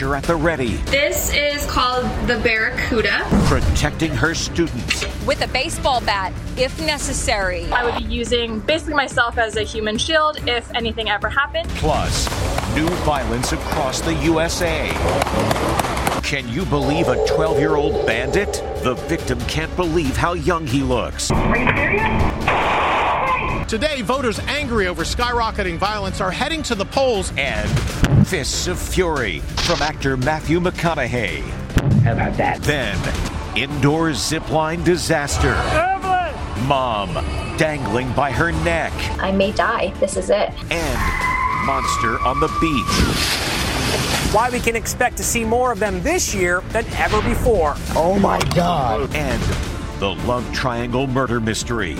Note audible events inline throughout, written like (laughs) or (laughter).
Teacher at the ready, This is called the Barracuda. protecting her students. with a baseball bat if necessary. I would be using basically myself as a human shield if anything ever happened. Plus, new violence across the USA. Can you believe a 12 year old bandit? The victim can't believe how young he looks. Today, voters angry over skyrocketing violence are heading to the polls. And Fists of Fury from actor Matthew McConaughey. How about that? Then, indoor zipline disaster. Evelyn! Mom dangling by her neck. I may die. This is it. And monster on the beach. Why we can expect to see more of them this year than ever before. Oh my God. And the love triangle murder mystery.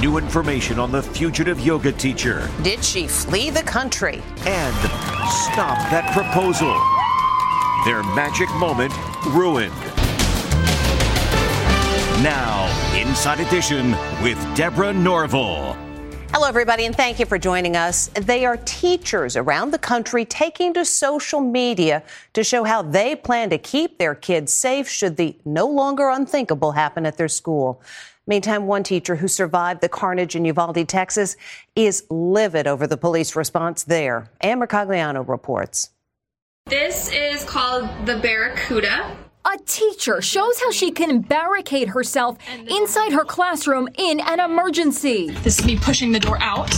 New information on the fugitive yoga teacher. Did she flee the country? And stop that proposal. Their magic moment ruined. Now, Inside Edition with Deborah Norville. Hello, everybody, and thank you for joining us. They are teachers around the country taking to social media to show how they plan to keep their kids safe should the no longer unthinkable happen at their school. Meantime, one teacher who survived the carnage in Uvalde, Texas, is livid over the police response there. Ann Mercogliano reports. This is called the Barracuda. A teacher shows how she can barricade herself inside her classroom in an emergency. This is me pushing the door out.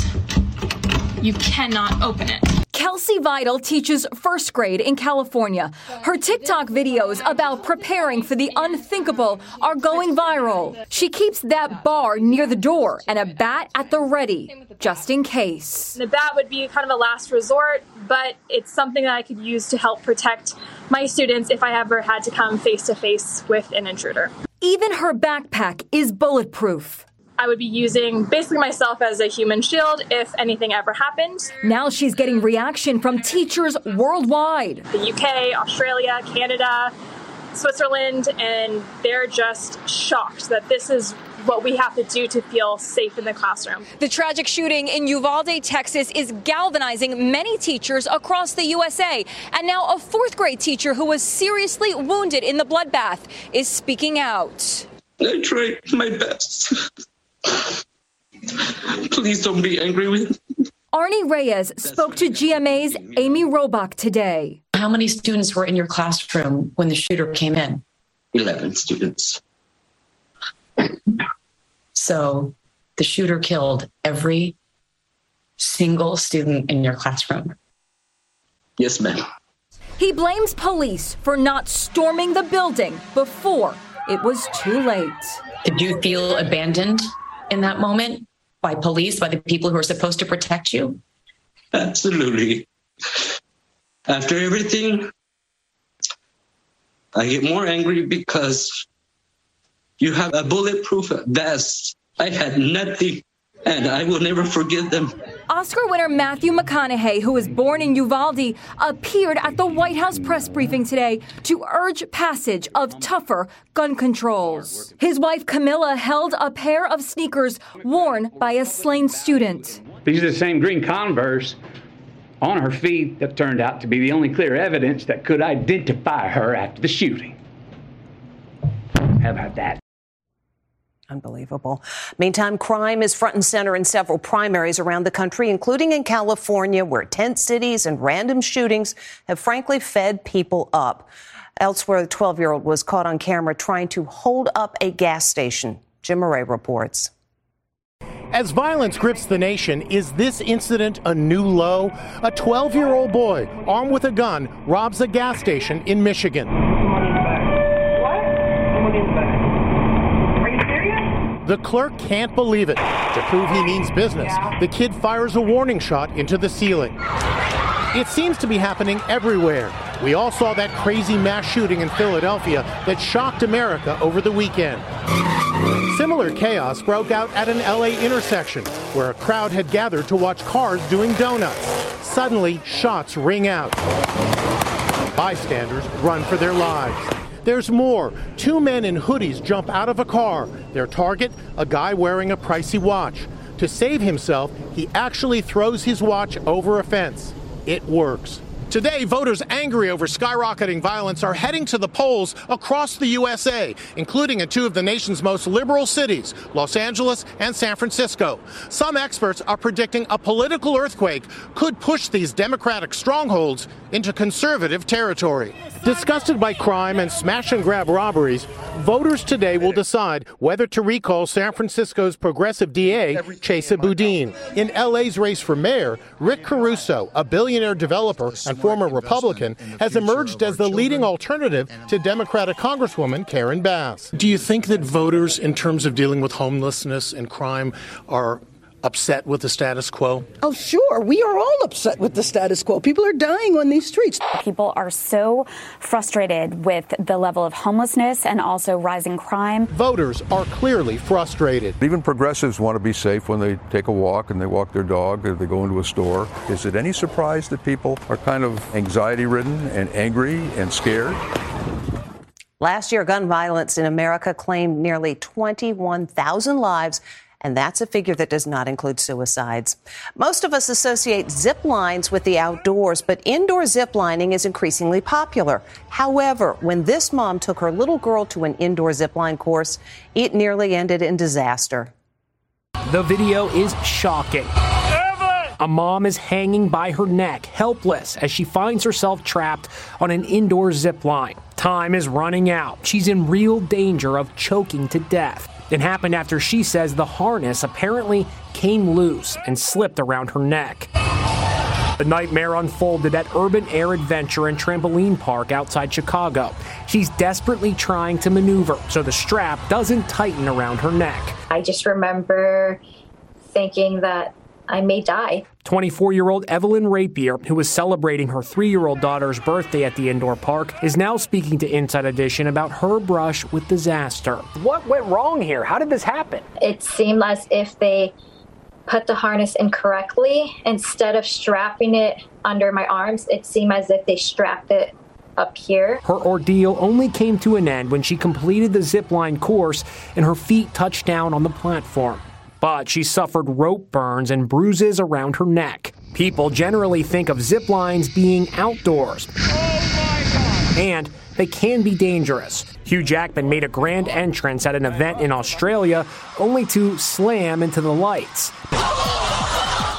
You cannot open it. Kelsey Vidal teaches first grade in California. Her TikTok videos about preparing for the unthinkable are going viral. She keeps that bar near the door and a bat at the ready, just in case. The bat would be kind of a last resort, but it's something that I could use to help protect my students if I ever had to come face to face with an intruder. Even her backpack is bulletproof. I would be using basically myself as a human shield if anything ever happened. Now she's getting reaction from teachers worldwide. The UK, Australia, Canada, Switzerland, and they're just shocked that this is what we have to do to feel safe in the classroom. The tragic shooting in Uvalde, Texas is galvanizing many teachers across the USA. And now a fourth grade teacher who was seriously wounded in the bloodbath is speaking out. I tried my best. (laughs) Please don't be angry with me. Arnie Reyes spoke to GMA's Amy Robach today. How many students were in your classroom when the shooter came in? 11 students. So the shooter killed every single student in your classroom. Yes, ma'am. He blames police for not storming the building before it was too late. Did you feel abandoned in that moment by police, by the people who are supposed to protect you? Absolutely. After everything, I get more angry because you have a bulletproof vest. I had nothing, and I will never forgive them. Oscar winner Matthew McConaughey, who was born in Uvalde, appeared at the White House press briefing today to urge passage of tougher gun controls. His wife Camila held a pair of sneakers worn by a slain student. These are the same green Converse on her feet that turned out to be the only clear evidence that could identify her after the shooting. How about that? Unbelievable. Meantime, crime is front and center in several primaries around the country, including in California, where tent cities and random shootings have frankly fed people up. Elsewhere, the 12 year old was caught on camera trying to hold up a gas station. Jim Moret reports. As violence grips the nation, is this incident a new low? A 12 year old boy, armed with a gun, robs a gas station in Michigan. The clerk can't believe it. To prove he means business, the kid fires a warning shot into the ceiling. It seems to be happening everywhere. We all saw that crazy mass shooting in Philadelphia that shocked America over the weekend. Similar chaos broke out at an LA intersection where a crowd had gathered to watch cars doing donuts. Suddenly, shots ring out. Bystanders run for their lives. There's more. Two men in hoodies jump out of a car. Their target, a guy wearing a pricey watch. To save himself, he actually throws his watch over a fence. It works. Today, voters angry over skyrocketing violence are heading to the polls across the USA, including in two of the nation's most liberal cities, Los Angeles and San Francisco. Some experts are predicting a political earthquake could push these Democratic strongholds into conservative territory. Disgusted by crime and smash and grab robberies, voters today will decide whether to recall San Francisco's progressive DA, Chesa Boudin. In LA's race for mayor, Rick Caruso, a billionaire developer and former Republican, has emerged as the leading alternative to Democratic Congresswoman Karen Bass. Do you think that voters, in terms of dealing with homelessness and crime, are upset with the status quo? Oh, sure. We are all upset with the status quo. People are dying on these streets. People are so frustrated with the level of homelessness and also rising crime. Voters are clearly frustrated. Even progressives want to be safe when they take a walk and they walk their dog or they go into a store. Is it any surprise that people are kind of anxiety ridden and angry and scared? Last year, gun violence in America claimed nearly 21,000 lives and that's a figure that does not include suicides. Most of us associate zip lines with the outdoors, but indoor zip lining is increasingly popular. However, when this mom took her little girl to an indoor zip line course, it nearly ended in disaster. The video is shocking. A mom is hanging by her neck, helpless, as she finds herself trapped on an indoor zip line. Time is running out. She's in real danger of choking to death. It happened after she says the harness apparently came loose and slipped around her neck. The nightmare unfolded at Urban Air Adventure and Trampoline Park outside Chicago. She's desperately trying to maneuver so the strap doesn't tighten around her neck. I just remember thinking that I may die. 24 year old Evelyn Rapier, who was celebrating her three year old daughter's birthday at the indoor park, is now speaking to Inside Edition about her brush with disaster. What went wrong here? How did this happen? It seemed as if they put the harness incorrectly. Instead of strapping it under my arms, it seemed as if they strapped it up here. Her ordeal only came to an end when she completed the zipline course and her feet touched down on the platform but she suffered rope burns and bruises around her neck. People generally think of zip lines being outdoors. Oh and they can be dangerous. Hugh Jackman made a grand entrance at an event in Australia only to slam into the lights.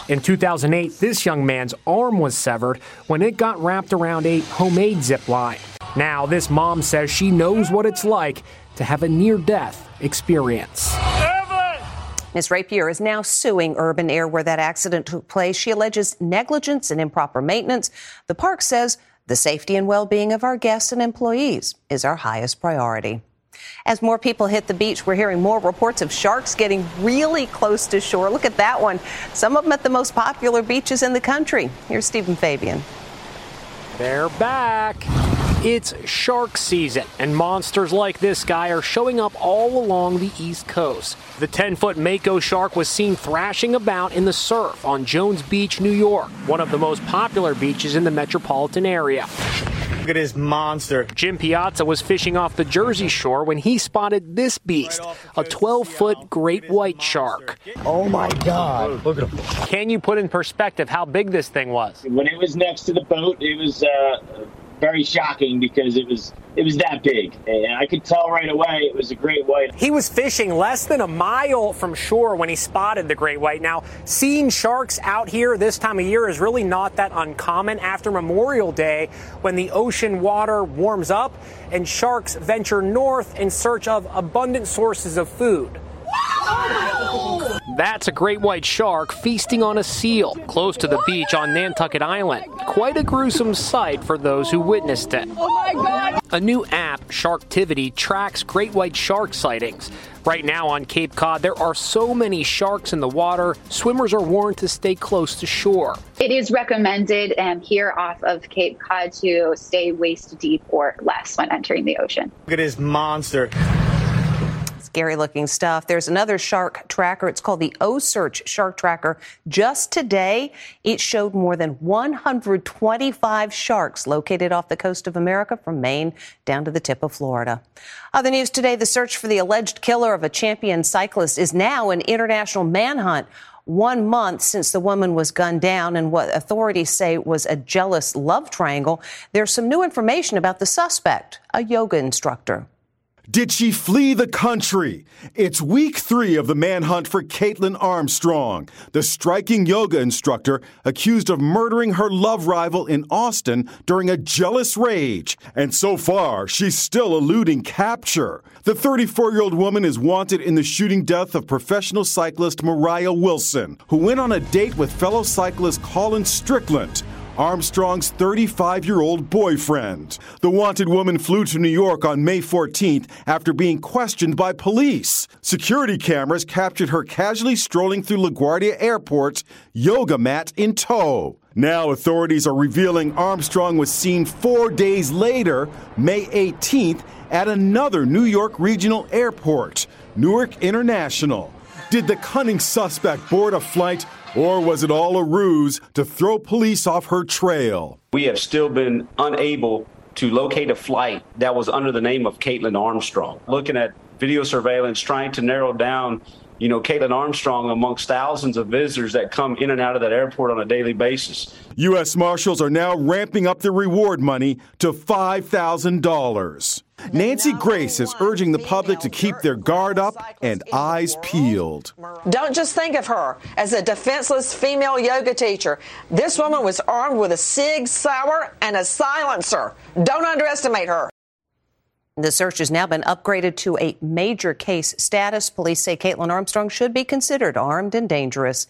In 2008, this young man's arm was severed when it got wrapped around a homemade zip line. Now, this mom says she knows what it's like to have a near death experience. Ms. Rapier is now suing Urban Air where that accident took place. She alleges negligence and improper maintenance. The park says the safety and well being of our guests and employees is our highest priority. As more people hit the beach, we're hearing more reports of sharks getting really close to shore. Look at that one. Some of them at the most popular beaches in the country. Here's Stephen Fabian. They're back. It's shark season, and monsters like this guy are showing up all along the East Coast. The 10 foot Mako shark was seen thrashing about in the surf on Jones Beach, New York, one of the most popular beaches in the metropolitan area. Look at this monster. Jim Piazza was fishing off the Jersey shore when he spotted this beast, a 12 foot great white shark. Oh my God. Look at him. Can you put in perspective how big this thing was? When it was next to the boat, it was. Uh, very shocking because it was it was that big, and I could tell right away it was a great white. He was fishing less than a mile from shore when he spotted the great white. Now, seeing sharks out here this time of year is really not that uncommon after Memorial Day when the ocean water warms up and sharks venture north in search of abundant sources of food. That's a great white shark feasting on a seal close to the beach on Nantucket Island. Quite a gruesome sight for those who witnessed it. Oh my God! A new app, Sharktivity, tracks great white shark sightings. Right now on Cape Cod, there are so many sharks in the water, swimmers are warned to stay close to shore. It is recommended um, here off of Cape Cod to stay waist deep or less when entering the ocean. Look at this monster. Scary looking stuff. There's another shark tracker. It's called the OCEARCH Shark Tracker. Just today, it showed more than 125 sharks located off the coast of America from Maine down to the tip of Florida. Other news today the search for the alleged killer of a champion cyclist is now an international manhunt one month since the woman was gunned down and what authorities say was a jealous love triangle. There's some new information about the suspect, a yoga instructor. Did she flee the country? It's week three of the manhunt for Kaitlin Armstrong, the striking yoga instructor accused of murdering her love rival in Austin during a jealous rage. And so far, she's still eluding capture. The 34 year old woman is wanted in the shooting death of professional cyclist Moriah Wilson, who went on a date with fellow cyclist Colin Strickland. Armstrong's 35 year old boyfriend. The wanted woman flew to New York on May 14th after being questioned by police. Security cameras captured her casually strolling through LaGuardia Airport, yoga mat in tow. Now, authorities are revealing Armstrong was seen four days later, May 18th, at another New York regional airport, Newark International. Did the cunning suspect board a flight or was it all a ruse to throw police off her trail? We have still been unable to locate a flight that was under the name of Kaitlin Armstrong. Looking at video surveillance, trying to narrow down, you know, Kaitlin Armstrong amongst thousands of visitors that come in and out of that airport on a daily basis. U.S. Marshals are now ramping up the reward money to $5,000. Nancy Grace is urging the public to keep their guard up and eyes peeled. Don't just think of her as a defenseless female yoga teacher. This woman was armed with a Sig Sauer and a silencer. Don't underestimate her. The search has now been upgraded to a major case status. Police say Kaitlin Armstrong should be considered armed and dangerous.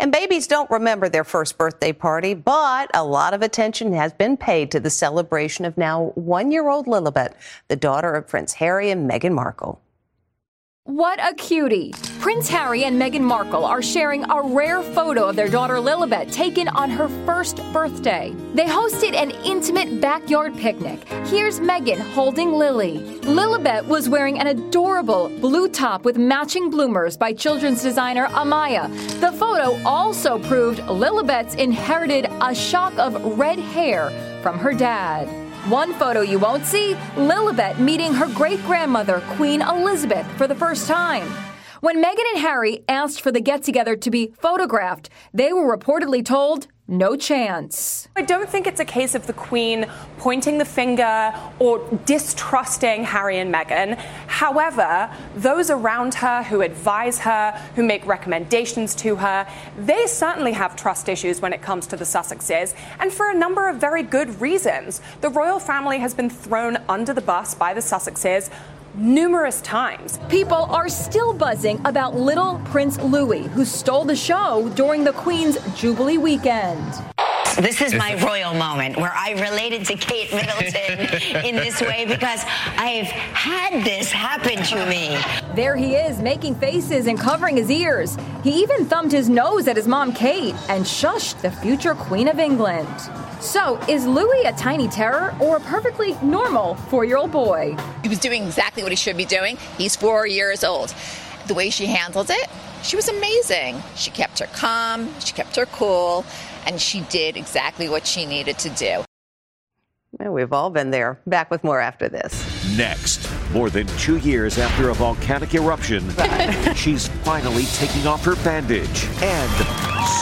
And babies don't remember their first birthday party, but a lot of attention has been paid to the celebration of now one year old Lilibet, the daughter of Prince Harry and Meghan Markle. What a cutie! Prince Harry and Meghan Markle are sharing a rare photo of their daughter Lilibet taken on her first birthday. They hosted an intimate backyard picnic. Here's Meghan holding Lily. Lilibet was wearing an adorable blue top with matching bloomers by children's designer Amaia. The photo also proved Lilibet's inherited a shock of red hair from her dad. One photo you won't see Lilibet meeting her great grandmother, Queen Elizabeth, for the first time. When Meghan and Harry asked for the get together to be photographed, they were reportedly told no chance. I don't think it's a case of the Queen pointing the finger or distrusting Harry and Meghan. However, those around her who advise her, who make recommendations to her, they certainly have trust issues when it comes to the Sussexes, and for a number of very good reasons. The royal family has been thrown under the bus by the Sussexes numerous times. People are still buzzing about little Prince Louis, who stole the show during the Queen's Jubilee weekend. This is my royal moment where I related to Kate (laughs) Middleton in this way because I've had this happen to me. There he is, making faces and covering his ears. He even thumbed his nose at his mom, Kate, and shushed the future Queen of England. So, is Louis a tiny terror or a perfectly normal four year old boy? He was doing exactly what he should be doing. He's four years old. The way she handled it, she was amazing. She kept her calm, she kept her cool, and she did exactly what she needed to do. Well, we've all been there. Back with more after this. Next, more than two years after a volcanic eruption, (laughs) she's finally taking off her bandage and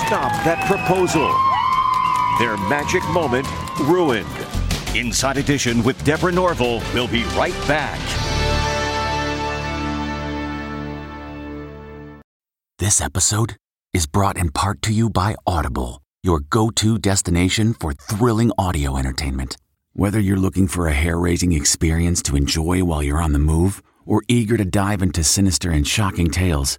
stop that proposal. Their magic moment ruined. Inside Edition with Deborah Norville will be right back. This episode is brought in part to you by Audible, your go to destination for thrilling audio entertainment. Whether you're looking for a hair raising experience to enjoy while you're on the move or eager to dive into sinister and shocking tales,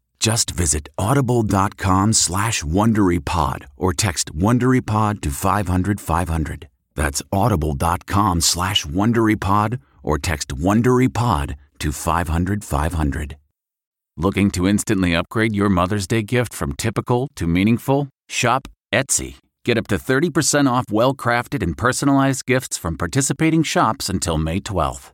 Just visit audible.com slash WonderyPod or text WonderyPod to 500 500. That's audible.com slash WonderyPod or text WonderyPod to 500 500. Looking to instantly upgrade your Mother's Day gift from typical to meaningful? Shop Etsy. Get up to 30% off well-crafted and personalized gifts from participating shops until May 12th.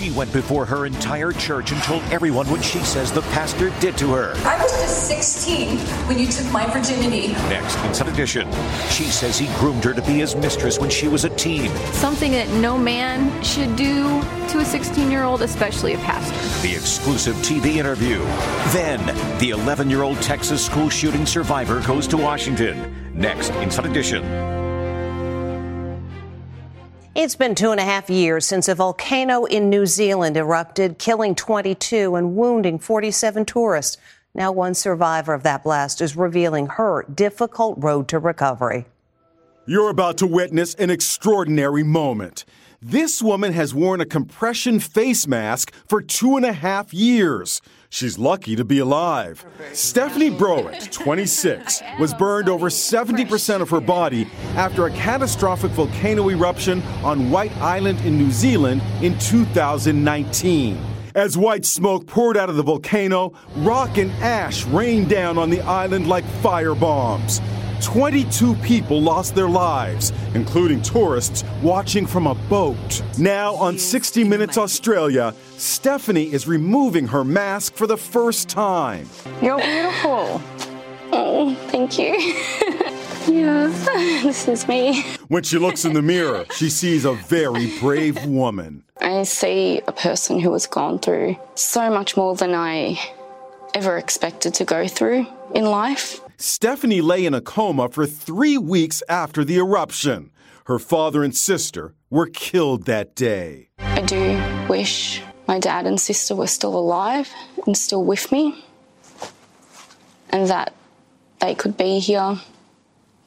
She went before her entire church and told everyone what she says the pastor did to her. I was just 16 when you took my virginity. Next, Inside Edition, she says he groomed her to be his mistress when she was a teen. Something that no man should do to a 16 year old, especially a pastor. The exclusive TV interview. Then, the 11 year old Texas school shooting survivor goes to Washington. Next, Inside Edition. It's been two and a half years since a volcano in New Zealand erupted, killing 22 and wounding 47 tourists. Now, one survivor of that blast is revealing her difficult road to recovery. You're about to witness an extraordinary moment. This woman has worn a compression face mask for two and a half years. She's lucky to be alive. Stephanie Browett, 26, was burned over 70% of her body after a catastrophic volcano eruption on White Island in New Zealand in 2019. As white smoke poured out of the volcano, rock and ash rained down on the island like fire bombs. 22 people lost their lives, including tourists watching from a boat. Now, on 60 Minutes Australia, Stephanie is removing her mask for the first time. You're beautiful. Oh, thank you. (laughs) yeah, this is me. When she looks in the mirror, she sees a very brave woman. I see a person who has gone through so much more than I ever expected to go through in life. Stephanie lay in a coma for three weeks after the eruption. Her father and sister were killed that day. I do wish my dad and sister were still alive and still with me, and that they could be here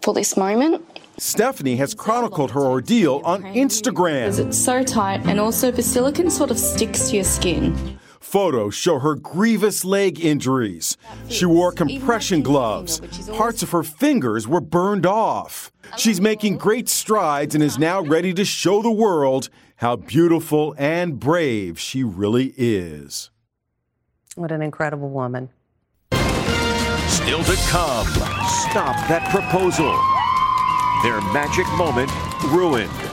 for this moment. Stephanie has chronicled her ordeal on Instagram. It's so tight, and also the silicone sort of sticks to your skin. Photos show her grievous leg injuries. She wore compression gloves. Parts of her fingers were burned off. She's making great strides and is now ready to show the world how beautiful and brave she really is. What an incredible woman. Still to come. Stop that proposal. Their magic moment ruined.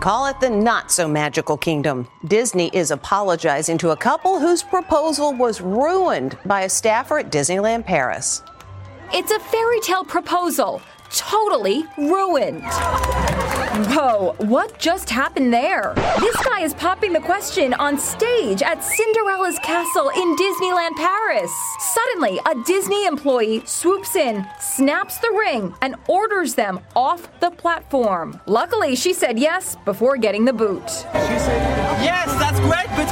Call it the not so magical kingdom. Disney is apologizing to a couple whose proposal was ruined by a staffer at Disneyland Paris. It's a fairy tale proposal, totally ruined. Whoa, what just happened there? This guy is popping the question on stage at Cinderella's castle in Disneyland Paris. Suddenly, a Disney employee swoops in, snaps the ring, and orders them off the platform. Luckily, she said yes before getting the boot. Yes, that's great, but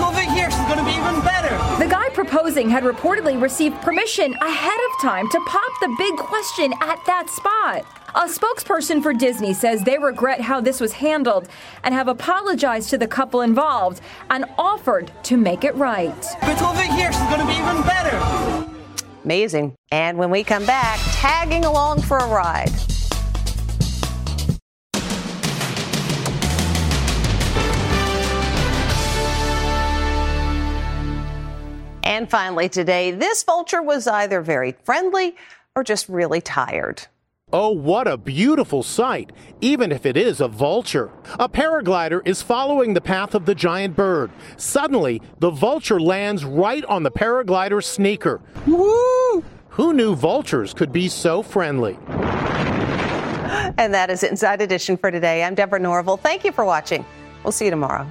proposing had reportedly received permission ahead of time to pop the big question at that spot. A spokesperson for Disney says they regret how this was handled and have apologized to the couple involved and offered to make it right. But over here she's gonna be even better. Amazing. And when we come back, tagging along for a ride. And finally, today, this vulture was either very friendly or just really tired. Oh, what a beautiful sight, even if it is a vulture. A paraglider is following the path of the giant bird. Suddenly, the vulture lands right on the paraglider's sneaker. Woo! Who knew vultures could be so friendly? And that is Inside Edition for today. I'm Deborah Norville. Thank you for watching. We'll see you tomorrow.